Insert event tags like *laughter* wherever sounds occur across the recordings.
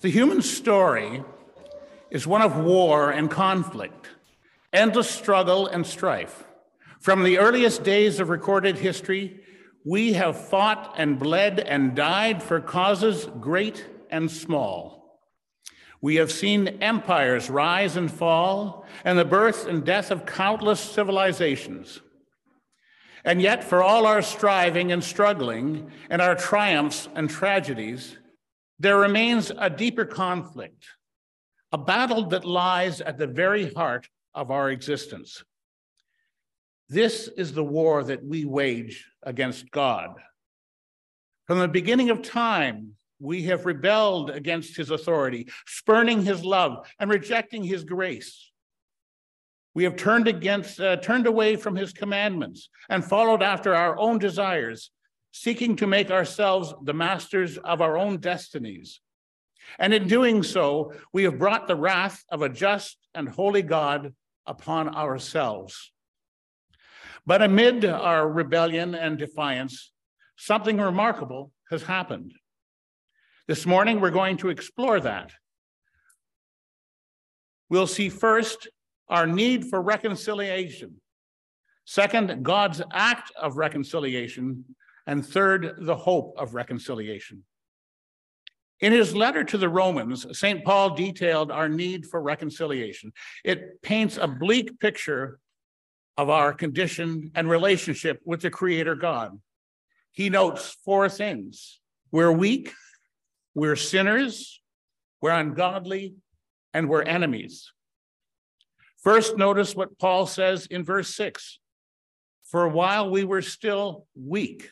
The human story is one of war and conflict, endless struggle and strife. From the earliest days of recorded history, we have fought and bled and died for causes great and small. We have seen empires rise and fall, and the birth and death of countless civilizations. And yet, for all our striving and struggling, and our triumphs and tragedies, there remains a deeper conflict, a battle that lies at the very heart of our existence. This is the war that we wage against God. From the beginning of time, we have rebelled against his authority, spurning his love and rejecting his grace. We have turned against, uh, turned away from his commandments and followed after our own desires, seeking to make ourselves the masters of our own destinies. And in doing so, we have brought the wrath of a just and holy God upon ourselves. But amid our rebellion and defiance, something remarkable has happened. This morning, we're going to explore that. We'll see first our need for reconciliation. Second, God's act of reconciliation and third, the hope of reconciliation. In his letter to the Romans, St. Paul detailed our need for reconciliation. It paints a bleak picture of our condition and relationship with the Creator God. He notes four things we're weak, we're sinners, we're ungodly, and we're enemies. First, notice what Paul says in verse 6 For while we were still weak,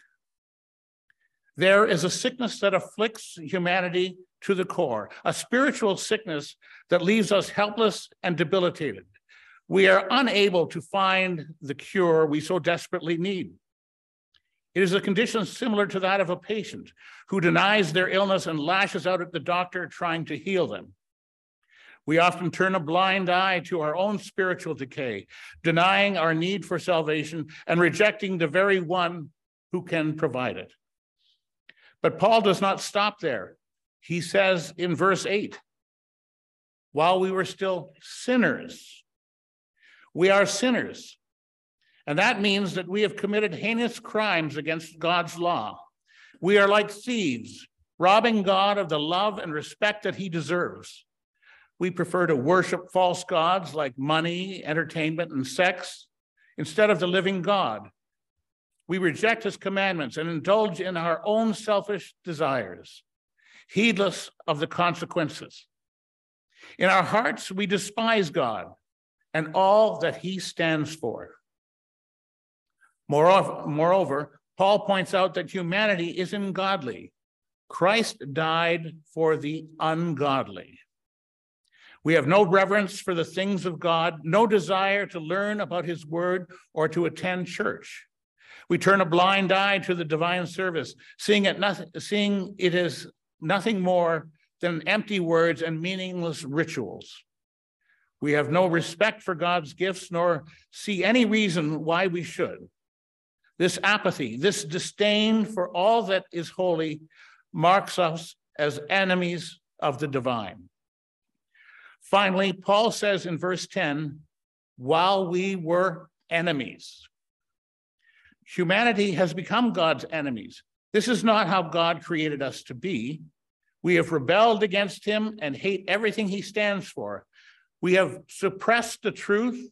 there is a sickness that afflicts humanity to the core, a spiritual sickness that leaves us helpless and debilitated. We are unable to find the cure we so desperately need. It is a condition similar to that of a patient who denies their illness and lashes out at the doctor trying to heal them. We often turn a blind eye to our own spiritual decay, denying our need for salvation and rejecting the very one who can provide it. But Paul does not stop there. He says in verse 8, while we were still sinners, we are sinners. And that means that we have committed heinous crimes against God's law. We are like thieves, robbing God of the love and respect that he deserves. We prefer to worship false gods like money, entertainment, and sex instead of the living God we reject his commandments and indulge in our own selfish desires, heedless of the consequences. In our hearts, we despise God and all that he stands for. Moreover, moreover, Paul points out that humanity is ungodly. Christ died for the ungodly. We have no reverence for the things of God, no desire to learn about his word or to attend church. We turn a blind eye to the divine service, seeing it nothing, seeing it as nothing more than empty words and meaningless rituals. We have no respect for God's gifts, nor see any reason why we should. This apathy, this disdain for all that is holy, marks us as enemies of the divine. Finally, Paul says in verse 10 while we were enemies, Humanity has become God's enemies. This is not how God created us to be. We have rebelled against him and hate everything he stands for. We have suppressed the truth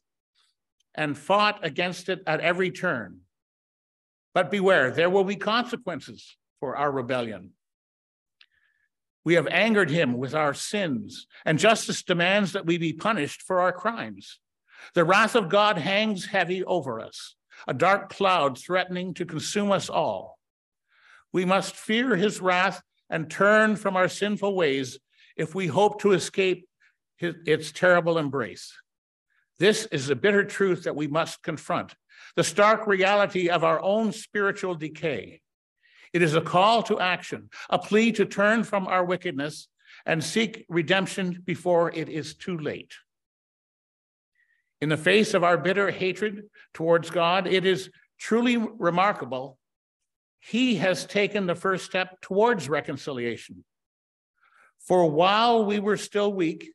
and fought against it at every turn. But beware, there will be consequences for our rebellion. We have angered him with our sins, and justice demands that we be punished for our crimes. The wrath of God hangs heavy over us a dark cloud threatening to consume us all. We must fear his wrath and turn from our sinful ways if we hope to escape his, its terrible embrace. This is the bitter truth that we must confront, the stark reality of our own spiritual decay. It is a call to action, a plea to turn from our wickedness and seek redemption before it is too late. In the face of our bitter hatred towards God, it is truly remarkable. He has taken the first step towards reconciliation. For while we were still weak,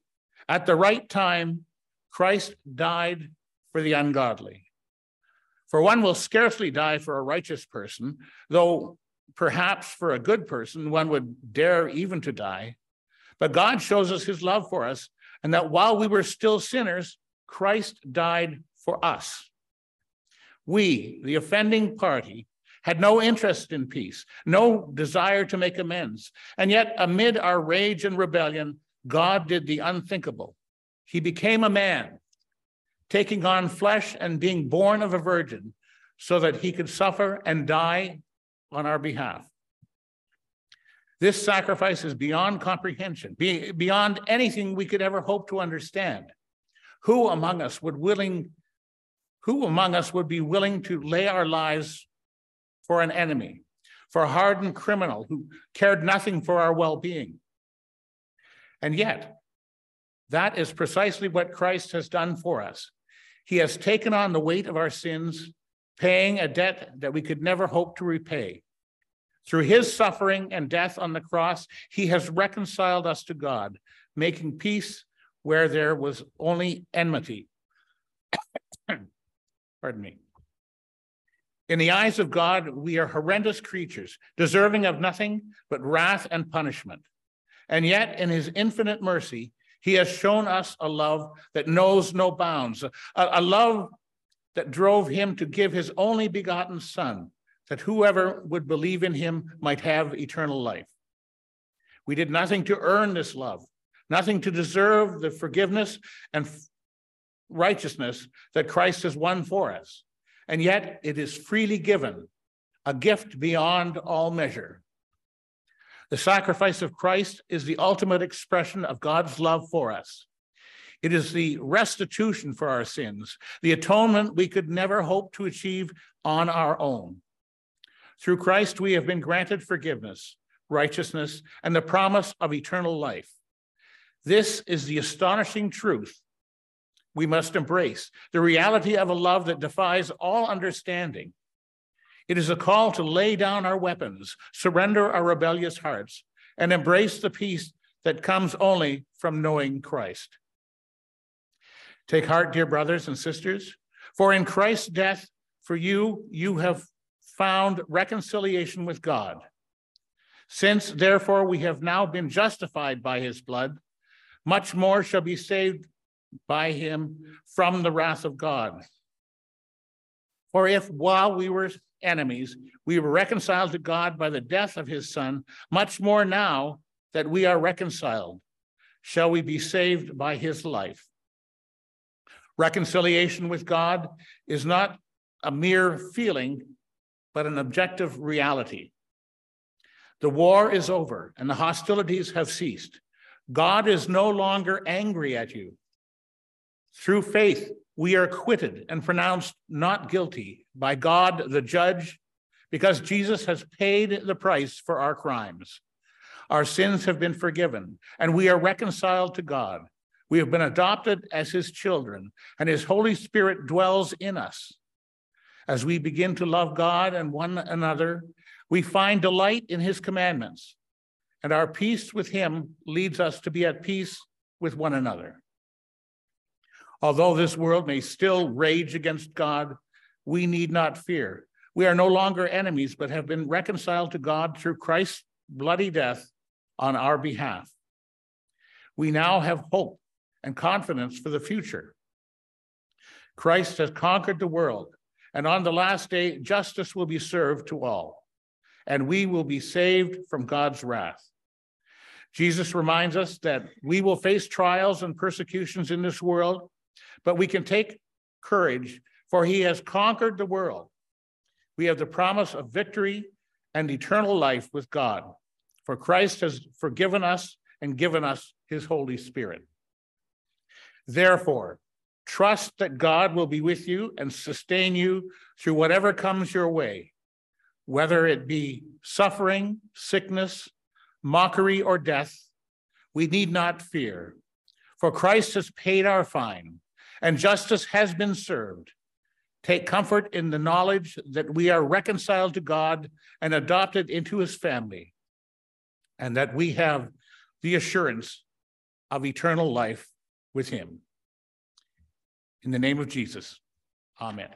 at the right time, Christ died for the ungodly. For one will scarcely die for a righteous person, though perhaps for a good person one would dare even to die. But God shows us his love for us, and that while we were still sinners, Christ died for us. We, the offending party, had no interest in peace, no desire to make amends. And yet, amid our rage and rebellion, God did the unthinkable. He became a man, taking on flesh and being born of a virgin, so that he could suffer and die on our behalf. This sacrifice is beyond comprehension, beyond anything we could ever hope to understand. Who among us would willing, who among us would be willing to lay our lives for an enemy, for a hardened criminal who cared nothing for our well-being? And yet, that is precisely what Christ has done for us. He has taken on the weight of our sins, paying a debt that we could never hope to repay. Through his suffering and death on the cross, he has reconciled us to God, making peace where there was only enmity. *coughs* Pardon me. In the eyes of God, we are horrendous creatures, deserving of nothing but wrath and punishment. And yet, in his infinite mercy, he has shown us a love that knows no bounds, a, a love that drove him to give his only begotten Son, that whoever would believe in him might have eternal life. We did nothing to earn this love, nothing to deserve the forgiveness and righteousness that Christ has won for us. And yet it is freely given, a gift beyond all measure. The sacrifice of Christ is the ultimate expression of God's love for us. It is the restitution for our sins, the atonement we could never hope to achieve on our own. Through Christ, we have been granted forgiveness, righteousness, and the promise of eternal life. This is the astonishing truth we must embrace the reality of a love that defies all understanding. It is a call to lay down our weapons, surrender our rebellious hearts, and embrace the peace that comes only from knowing Christ. Take heart, dear brothers and sisters, for in Christ's death for you, you have found reconciliation with God. Since, therefore, we have now been justified by his blood, much more shall be saved by him from the wrath of God. For if while we were enemies, we were reconciled to God by the death of his son, much more now that we are reconciled, shall we be saved by his life. Reconciliation with God is not a mere feeling, but an objective reality. The war is over and the hostilities have ceased. God is no longer angry at you. Through faith, we are acquitted and pronounced not guilty by God the judge because Jesus has paid the price for our crimes. Our sins have been forgiven and we are reconciled to God. We have been adopted as his children and his Holy Spirit dwells in us. As we begin to love God and one another, we find delight in his commandments, and our peace with him leads us to be at peace with one another. Although this world may still rage against God, we need not fear. We are no longer enemies, but have been reconciled to God through Christ's bloody death on our behalf. We now have hope and confidence for the future. Christ has conquered the world and on the last day, justice will be served to all, and we will be saved from God's wrath. Jesus reminds us that we will face trials and persecutions in this world, but we can take courage, for he has conquered the world. We have the promise of victory and eternal life with God, for Christ has forgiven us and given us his Holy Spirit. Therefore, Trust that God will be with you and sustain you through whatever comes your way, whether it be suffering, sickness, mockery, or death. We need not fear, for Christ has paid our fine and justice has been served. Take comfort in the knowledge that we are reconciled to God and adopted into his family, and that we have the assurance of eternal life with him. In the name of Jesus, amen.